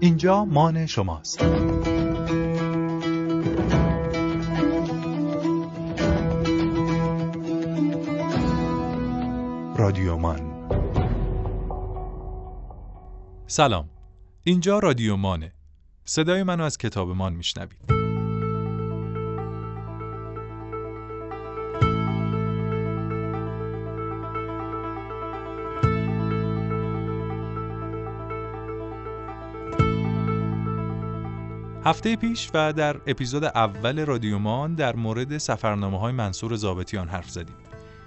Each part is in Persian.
اینجا مان شماست. رادیو مان. سلام. اینجا رادیو مانه. صدای منو از کتاب مان میشنوید. هفته پیش و در اپیزود اول رادیومان در مورد سفرنامه های منصور زابطیان حرف زدیم.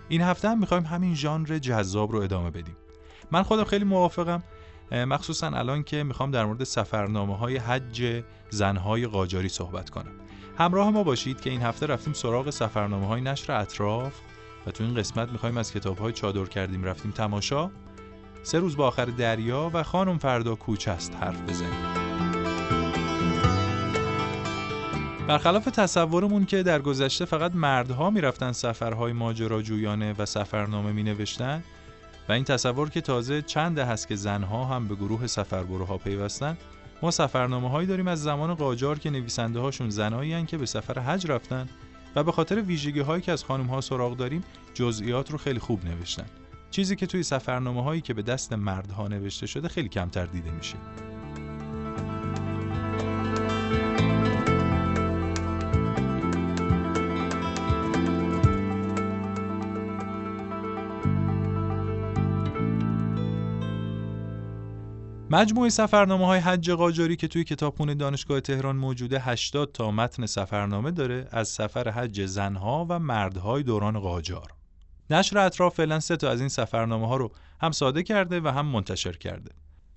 این هفته هم می‌خوایم همین ژانر جذاب رو ادامه بدیم. من خودم خیلی موافقم مخصوصا الان که می‌خوام در مورد سفرنامه های حج زنهای قاجاری صحبت کنم. همراه ما باشید که این هفته رفتیم سراغ سفرنامه های نشر اطراف و تو این قسمت می‌خوایم از کتاب های چادر کردیم رفتیم تماشا سه روز با آخر دریا و خانم فردا کوچ است حرف بزنیم. برخلاف تصورمون که در گذشته فقط مردها می‌رفتن سفرهای ماجراجویانه و سفرنامه می نوشتن و این تصور که تازه چنده هست که زنها هم به گروه سفربروها پیوستن ما سفرنامه هایی داریم از زمان قاجار که نویسنده هاشون زنایی که به سفر حج رفتن و به خاطر ویژگی هایی که از خانم ها سراغ داریم جزئیات رو خیلی خوب نوشتن. چیزی که توی سفرنامه هایی که به دست مردها نوشته شده خیلی کمتر دیده میشه. مجموعه سفرنامه های حج قاجاری که توی کتابخونه دانشگاه تهران موجوده 80 تا متن سفرنامه داره از سفر حج زنها و مردهای دوران قاجار. نشر اطراف فعلا سه تا از این سفرنامه ها رو هم ساده کرده و هم منتشر کرده.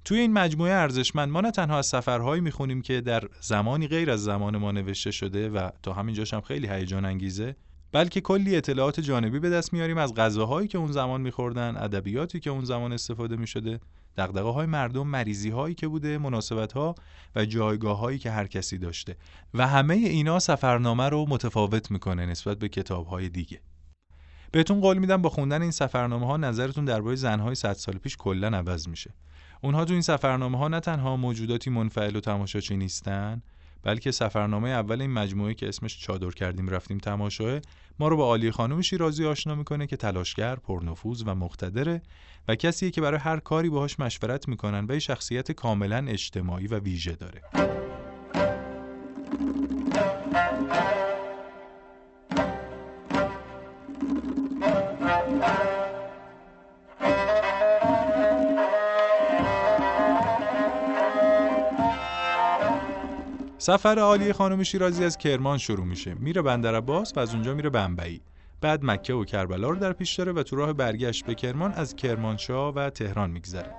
توی این مجموعه ارزشمند ما نه تنها از سفرهایی می‌خونیم که در زمانی غیر از زمان ما نوشته شده و تا همینجاش هم خیلی هیجان انگیزه بلکه کلی اطلاعات جانبی به دست میاریم از غذاهایی که اون زمان میخوردن ادبیاتی که اون زمان استفاده می‌شده دقدقه های مردم مریضی هایی که بوده مناسبت ها و جایگاه هایی که هر کسی داشته. و همه اینا سفرنامه رو متفاوت می‌کنه نسبت به کتاب های دیگه. بهتون قول میدم با خوندن این سفرنامه ها نظرتون درباره زنهای 100 سال پیش کلا عوض میشه. اونها تو این سفرنامه ها نه تنها موجوداتی منفعل و تماشاچی نیستن بلکه سفرنامه اول این مجموعه که اسمش چادر کردیم رفتیم تماشاه ما رو با عالی خانم شیرازی آشنا می‌کنه که تلاشگر، پرنفوذ و مقتدره و کسیه که برای هر کاری باهاش مشورت می‌کنن و یه شخصیت کاملا اجتماعی و ویژه داره. سفر عالی خانم شیرازی از کرمان شروع میشه. میره بندر عباس و از اونجا میره بمبئی بعد مکه و کربلا رو در پیش داره و تو راه برگشت به کرمان از کرمانشاه و تهران میگذره.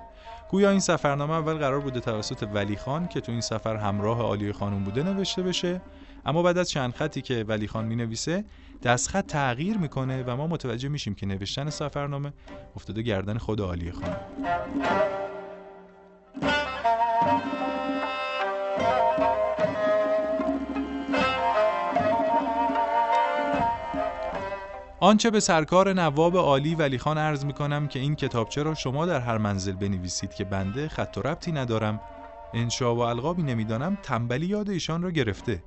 گویا این سفرنامه اول قرار بوده توسط ولی خان که تو این سفر همراه عالی خانم بوده نوشته بشه. اما بعد از چند خطی که ولی خان می نویسه دستخط تغییر می‌کنه و ما متوجه میشیم که نوشتن سفرنامه افتاده گردن خود عالی خانم. آنچه به سرکار نواب عالی ولی خان عرض می کنم که این کتابچه را شما در هر منزل بنویسید که بنده خط و ربطی ندارم. انشا و القابی نمی‌دانم تنبلی یاد ایشان را گرفته.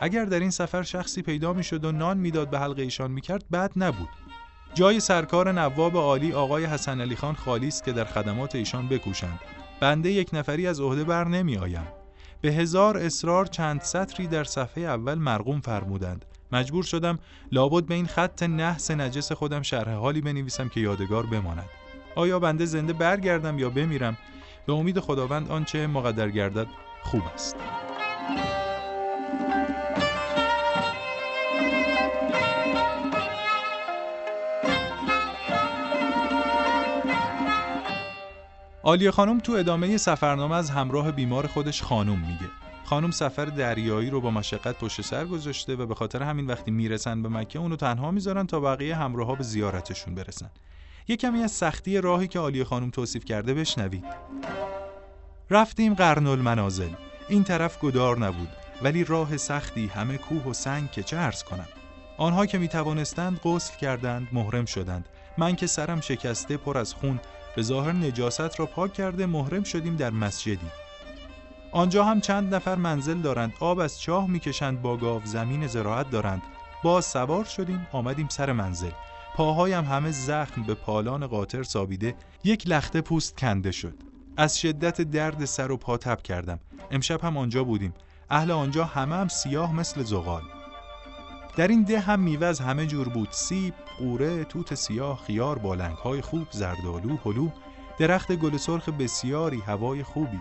اگر در این سفر شخصی پیدا می‌شد و نان می‌داد به حلق ایشان می‌کرد بد نبود. جای سرکار نواب عالی آقای حسن علی خان خالی است که در خدمات ایشان بکوشند. بنده یک نفری از عهده بر نمی آیم. به هزار اصرار چند سطری در صفحه اول مرقوم فرمودند. مجبور شدم لابد به این خط نحس نجس خودم شرح حالی بنویسم که یادگار بماند. آیا بنده زنده برگردم یا بمیرم؟ به امید خداوند آنچه مقدر گردد خوب است. آلیه خانم تو ادامه سفرنامه از همراه بیمار خودش خانم میگه. خانم سفر دریایی رو با مشقت پشت سر گذاشته و به خاطر همین وقتی می‌رسن به مکه اونو تنها می‌ذارن تا بقیه همراه ها به زیارتشون برسن. یه کمی از سختی راهی که عالیه خانم توصیف کرده بشنوید رفتیم قرن المنازل. این طرف گدار نبود ولی راه سختی همه کوه و سنگ که چه عرض کنم. آنها که می توانستند غسل کردند محرم شدند. من که سرم شکسته پر از خون به ظاهر نجاست را پاک کرده محرم شدیم در مسجدی. آنجا هم چند نفر منزل دارند آب از چاه می‌کشند با گاو زمین زراعت دارند. با سوار شدیم آمدیم سر منزل. پاهایم همه زخم به پالان قاطر سابیده یک لخته پوست کنده شد. از شدت درد سر و پا تب کردم. امشب هم آنجا بودیم. اهل آنجا همه هم سیاه مثل زغال. در این ده هم میوه از همه جور بود. سیب، قوره، توت سیاه، خیار، بالنگ های خوب، زردالو، هلو. درخت گل سرخ بسیاری هوای خوبی.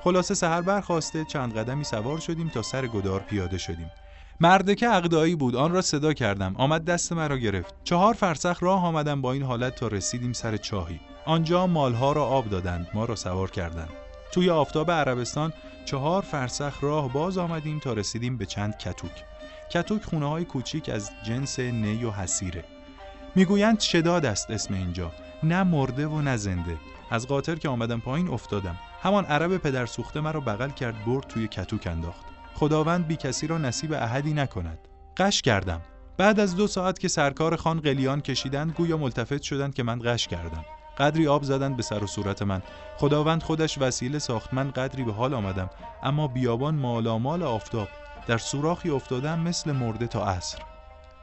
خلاصه سهر برخواسته چند قدمی سوار شدیم تا سر گدار پیاده شدیم. مردکه اقدایی بود آن را صدا کردم. آمد دست مرا گرفت. چهار فرسخ راه آمدم با این حالت تا رسیدیم سر چاهی. آنجا مالها را آب دادند ما را سوار کردند. توی آفتاب عربستان چهار فرسخ راه باز آمدیم تا رسیدیم به چند کتوک کتوک خونه های کوچیک از جنس نی و حسیره می‌گویند شداد است اسم اینجا. نه مرده و نه زنده. از قاطر که آمدم پایین افتادم. همان عرب پدر سوخته مرا بغل کرد برد توی کتوک انداخت. خداوند بی کسی را نصیب احدی نکند. قش کردم. بعد از دو ساعت که سرکار خان قلیان کشیدند گویا ملتفت شدند که من قش کردم. قدری آب زدند به سر و صورت من. خداوند خودش وسیله ساخت من قدری به حال آمدم. اما بیابان مالامال آفتاب. در سوراخی افتادم مثل مرده تا عصر.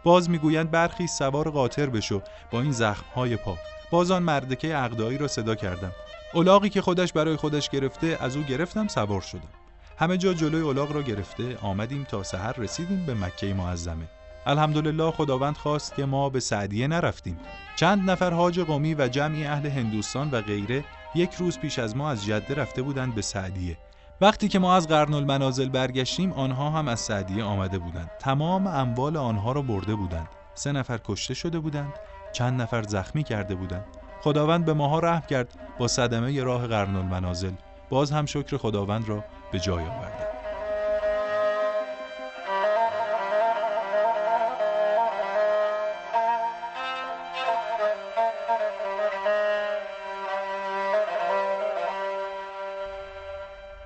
باز می‌گویند برخی سوار قاطر بشو با این زخمهای پا. باز آن مردکه اقدایی را صدا کردم. اولاغی که خودش برای خودش گرفته از او گرفتم سوار شدم. همه جا جلوی اولاغ را گرفته آمدیم تا سحر رسیدیم به مکه معظمه. الحمدلله خداوند خواست که ما به سعدیه نرفتیم. چند نفر حاج قومی و جمعی اهل هندوستان و غیره یک روز پیش از ما از جده رفته بودند به سعدیه. وقتی که ما از قرن المنازل برگشتیم آنها هم از سعدیه آمده بودند. تمام اموال آنها را برده بودند. سه نفر کشته شده بودند. چند نفر زخمی کرده بودند. خداوند به ماها رحم کرد. با صدمه راه قرن المنازل باز هم شکر خداوند را به جای آوردیم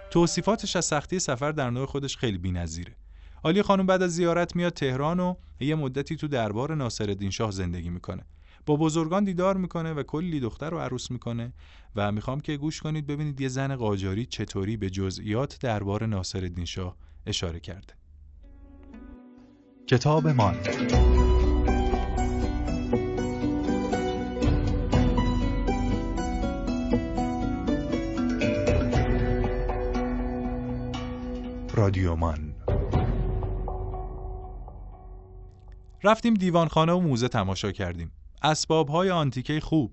توصیفاتش از سختی سفر در نوع خودش خیلی بی‌نظیره. آلی خانم بعد از زیارت میاد تهران و یه مدتی تو دربار ناصرالدین شاه زندگی می‌کنه. با بزرگان دیدار می‌کنه و کلی دختر رو عروس می‌کنه و می‌خوام که گوش کنید ببینید یه زن قاجاری چطوری به جزئیات دربار ناصرالدین شاه اشاره کرده. کتاب مان رادیومان. رفتیم دیوانخانه و موزه تماشا کردیم. اسبابهای آنتیکه خوب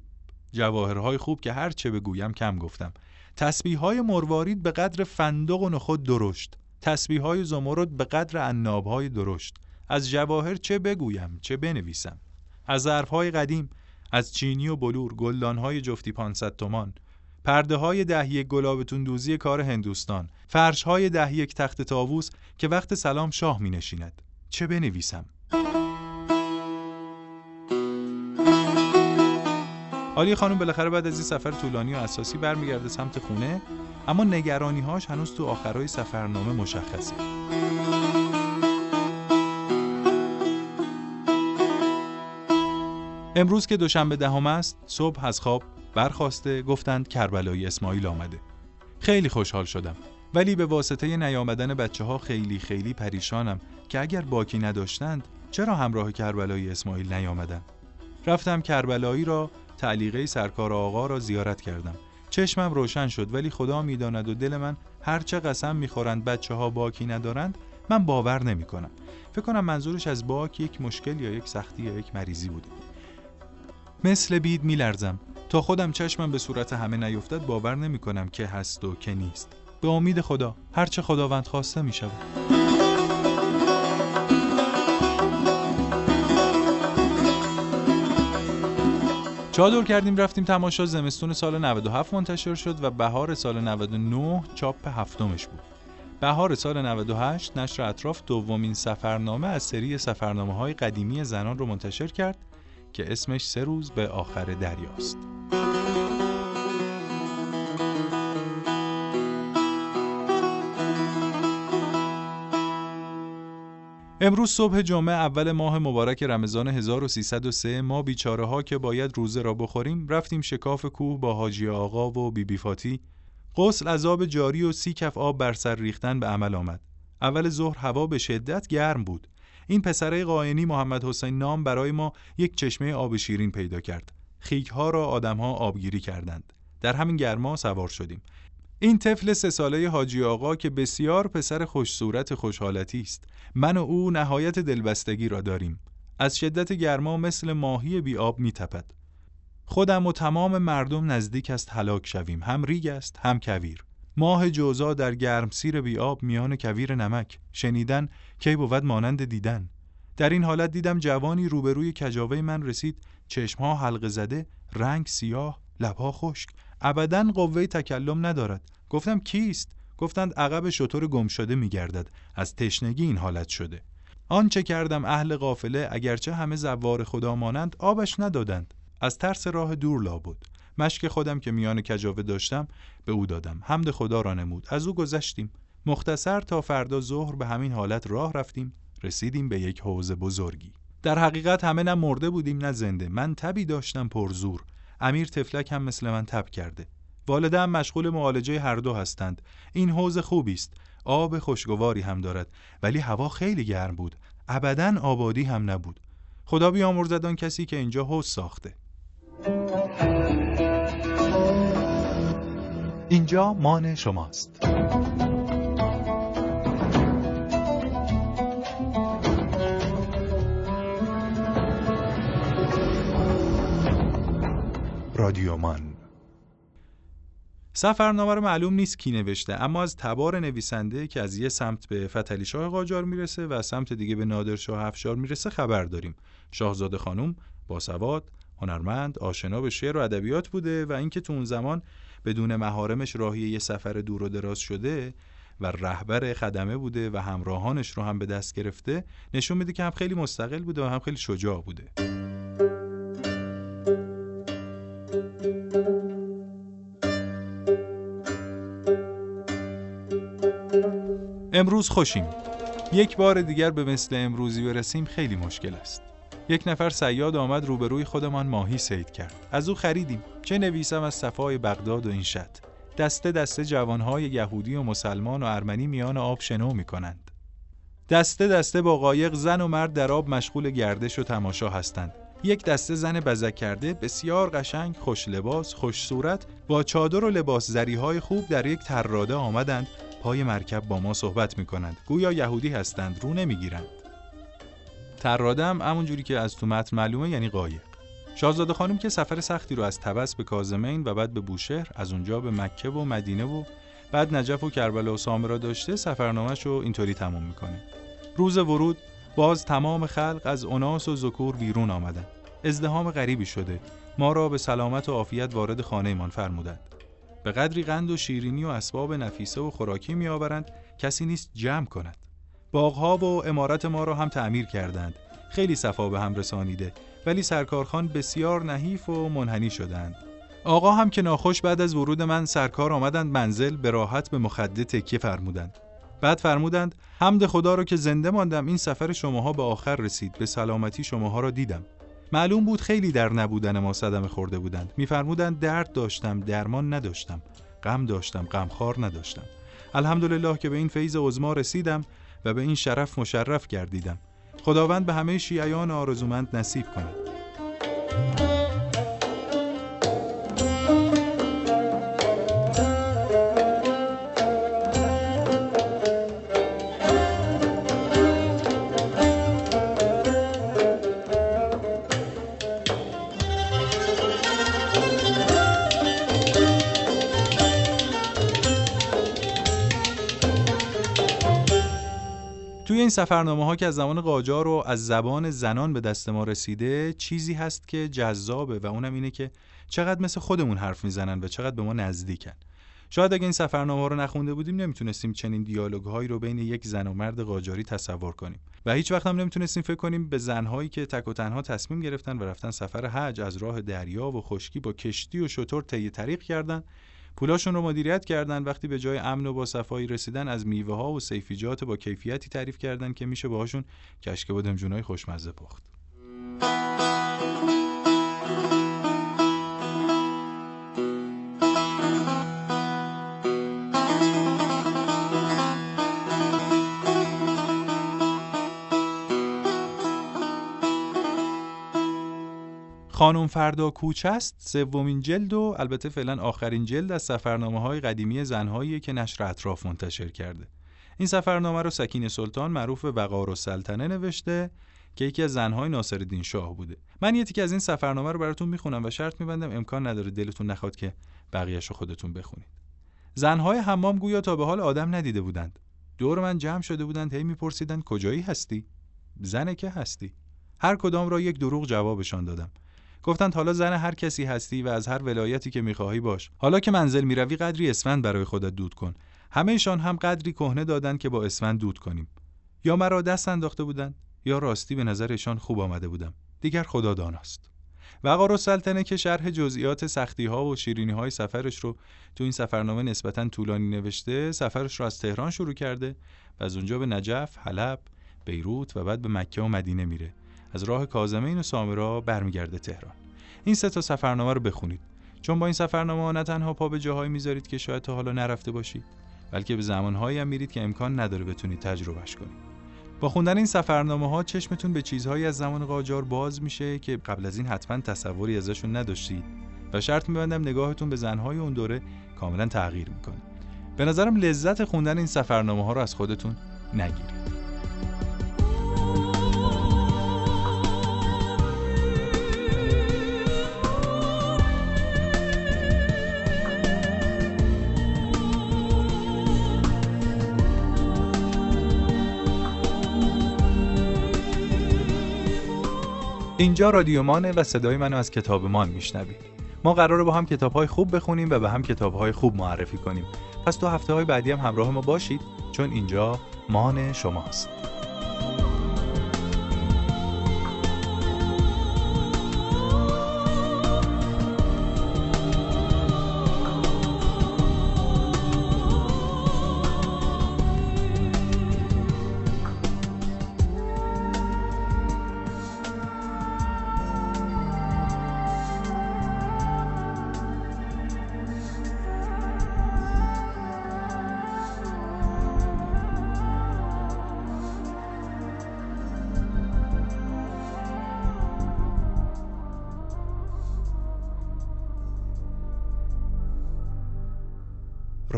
جواهرهای خوب که هر چه بگویم کم گفتم. تسبیح های مروارید به قدر فندق و نخود درشت. تسبیح های زمرد به قدر عنابهای درشت. از جواهر چه بگویم چه بنویسم؟ از ظرفهای قدیم از چینی و بلور گلدانهای جفتی 500 تومان. پرده های ده یک گلابتون دوزی کار هندوستان. فرش های ده یک تخت تاووس که وقت سلام شاه می نشیند چه بنویسم؟ آلی خانم بالاخره بعد از این سفر طولانی و اساسی برمیگرده سمت خونه اما نگرانی هاش هنوز تو آخرای سفرنامه مشخصه. امروز که دوشنبه دهم است صبح از خواب برخواسته گفتند کربلایی اسماعیل آمده. خیلی خوشحال شدم. ولی به واسطه نیامدن بچه ها خیلی خیلی پریشانم که اگر باکی نداشتند چرا همراه کربلایی اسماعیل نیامدن؟ رفتم کربلایی را تعلیقه سرکار آقا را زیارت کردم. چشمم روشن شد ولی خدا می‌داند و دل من هرچه قسم می‌خورند بچه ها باکی ندارند من باور نمی کنم فکر کنم منظورش از باک یک مشکل یا یک سختی یا یک مریضی بوده. مثل بید میلرزم. تا خودم چشمم به صورت همه نیفتد باور نمی کنم که هست و که نیست. به امید خدا هرچه خداوند خواسته می شود چادر کردیم رفتیم تماشا. زمستون سال 97 منتشر شد و بهار سال 99 چاپ هفتمش بود. بهار سال 98 نشر اطراف دومین سفرنامه از سری سفرنامه های قدیمی زنان رو منتشر کرد که اسمش سه روز به آخر دریاست. امروز صبح جمعه اول ماه مبارک رمضان 1303 ما بیچاره ها که باید روزه را بخوریم رفتیم شکاف کوه با حاجی آقا و بیبی فاتی غسل عذاب جاری و سی کف آب بر سر ریختن به عمل آمد. اول ظهر هوا به شدت گرم بود. این پسره قاینی محمد حسین نام برای ما یک چشمه آب شیرین پیدا کرد. خیک ها را آدم ها آبگیری کردند. در همین گرما سوار شدیم. این طفل سه ساله حاجی آقا که بسیار پسر خوش صورت خوشحالتی است. من و او نهایت دلبستگی را داریم. از شدت گرما مثل ماهی بی آب می تپد. خودم و تمام مردم نزدیک است هلاک شویم هم ریگ است هم کویر ماه جوزا در گرم سیر بی آب میان کویر نمک شنیدن کی بود مانند دیدن در این حالت دیدم جوانی روبروی کجاوه من رسید. چشمها حلقه زده رنگ سیاه لبها خشک. ابدا قوه تکلم ندارد. گفتم کیست؟ گفتند عقب شطور گم شده میگردد. از تشنگی این حالت شده. آنچه کردم اهل قافله اگرچه همه زوار خدا مانند آبش ندادند. از ترس راه دور لا بود. مشک خودم که میان کجاوه داشتم به او دادم. حمد خدا را نمود. از او گذشتیم. مختصر تا فردا ظهر به همین حالت راه رفتیم. رسیدیم به یک حوز بزرگی. در حقیقت همه نه مرده بودیم نه زنده. من تبی داشتم پرزور امیر تفلک هم مثل من تب کرده. والدم مشغول معالجه هر دو هستند. این حوز خوبی است. آب خوشگواری هم دارد. ولی هوا خیلی گرم بود. ابدا آبادی هم نبود. خدا بیامرزد آن کسی که اینجا حوز ساخته. اینجا مان شماست. رادیو مان سفرنامه رو معلوم نیست کی نوشته اما از تبار نویسنده که از یه سمت به فتلی شاه قاجار می‌رسه و سمت دیگه به نادر شاه افشار می‌رسه خبر داریم. شاهزاده خانم با سواد هنرمند آشنا به شعر و ادبیات بوده و اینکه تو اون زمان بدون مهارمش راهی یه سفر دور و دراز شده و رهبر خدمه بوده و همراهانش رو هم به دست گرفته نشون میده که هم خیلی مستقل بوده و هم خیلی شجاع بوده. امروز خوشیم. یک بار دیگر به مثل امروزی برسیم خیلی مشکل است. یک نفر سیاد آمد روبروی خودمان ماهی سید کرد. از او خریدیم. چه نویسم از صفای بغداد و این شد دسته دسته جوانهای یهودی و مسلمان و ارمنی میان آب شنو می کنند دسته دسته با قایق زن و مرد در آب مشغول گردش و تماشا هستند. یک دسته زن بزک کرده بسیار قشنگ خوش لباس خوش صورت با چادر و لباس زریهای خوب در یک تراده آمدند پای مرکب با ما صحبت می کنند گویا یهودی هستند رو نمی‌گیرند. ترادم همون جوری که از تو متن معلومه یعنی قایق. شاهزاده خانم که سفر سختی رو از تبس به کازمین و بعد به بوشهر از اونجا به مکه و مدینه و بعد نجف و کربلا و سامرا داشته سفرنامهش رو اینطوری تمام می‌کنه. روز ورود باز تمام خلق از اوناس و ذکور بیرون آمدن. ازدهام غریبی شده. ما را به سلامت و عافیت وارد خانهمان فرمودند. به قدری قند و شیرینی و اسباب نفیسه و خوراکی میآورند کسی نیست جمع کند. باغها و امارت ما را هم تعمیر کردند. خیلی صفا به هم رسانیده ولی سرکارخان بسیار نحیف و منحنی شدند. آقا هم که ناخوش بعد از ورود من سرکار آمدند منزل به راحت به مخده تکیه فرمودند. بعد فرمودند حمد خدا رو که زنده ماندم این سفر شماها به آخر رسید. به سلامتی شماها را دیدم. معلوم بود خیلی در نبودن ما صدمه خورده بودند. میفرمودند درد داشتم درمان نداشتم. غم داشتم غمخوار نداشتم. الحمدلله که به این فیض عظما رسیدم و به این شرف مشرف گردیدم. خداوند به همه شیعیان آرزومند نصیب کند. این سفرنامه ها که از زمان قاجار و از زبان زنان به دست ما رسیده چیزی هست که جذابه و اونم اینه که چقدر مثل خودمون حرف می‌زنن و چقدر به ما نزدیکن. شاید اگه این سفرنامه ها رو نخونده بودیم نمی‌تونستیم چنین دیالوگ هایی رو بین یک زن و مرد قاجاری تصور کنیم. و هیچ وقت هم نمی‌تونستیم فکر کنیم به زنهایی که تک و تنها تصمیم گرفتن و رفتن سفر حج از راه دریا و خشکی با کشتی و شطور طی طریق کردن پولاشون رو مدیریت کردن. وقتی به جای امن و با صفایی رسیدن از میوه ها و سیفیجات با کیفیتی تعریف کردن که میشه باهاشون کشک و دمجونای خوشمزه پخت. خانم فردا کوچ است سومین جلد و البته فعلا آخرین جلد از سفرنامه های قدیمی زنهایی که نشر اطراف منتشر کرده. این سفرنامه رو سکین سلطان معروف به وقار و سلطنه نوشته که یکی از زنهای ناصرالدین شاه بوده. من یه تیکه از این سفرنامه رو براتون می‌خونم و شرط میبندم امکان نداره دلتون نخواد که بقیهش رو خودتون بخونید. زنهای حمام گویا تا به حال آدم ندیده بودند. دور من جمع شده بودند هی میپرسیدند کجایی هستی؟ زنه که هستی. هر کدام را یک دروغ جوابشان دادم. گفتند حالا زن هر کسی هستی و از هر ولایتی که می‌خواهی باش. حالا که منزل می‌روی قدری اسفند برای خودت دود کن. همهشان هم قدری کهنه دادند که با اسفند دود کنیم. یا مرا دست انداخته بودند یا راستی به نظرشان خوب آمده بودم. دیگر خدا داناست. وقار و سلطنه که شرح جزئیات سختی ها و شیرینی های سفرش رو تو این سفرنامه نسبتا طولانی نوشته سفرش رو از تهران شروع کرده و از اونجا به نجف، حلب، بیروت و بعد به مکه و مدینه میره. از راه کاظمین و سامرا برمیگرده تهران. این سه تا سفرنامه رو بخونید. چون با این سفرنامه نه تنها پا به جاهایی می‌ذارید که شاید تا حالا نرفته باشید بلکه به زمانهایی هم میرید که امکان نداره بتونید تجربهش کنید. با خوندن این سفرنامه ها چشمتون به چیزهایی از زمان قاجار باز میشه که قبل از این حتما تصوری ازشون نداشتید و شرط میبندم نگاهتون به زنهای اون دوره کاملا تغییر می‌کنه. به نظرم لذت خوندن این سفرنامه ها رو از خودتون نگیرید. اینجا رادیومانه و صدای منو از کتابمان میشنوید. ما قراره با هم کتابهای خوب بخونیم و به هم کتابهای خوب معرفی کنیم. پس تو هفته های بعدی هم همراه ما باشید چون اینجا مان شماست.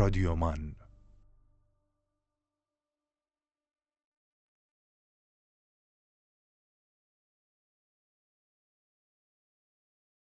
رادیومان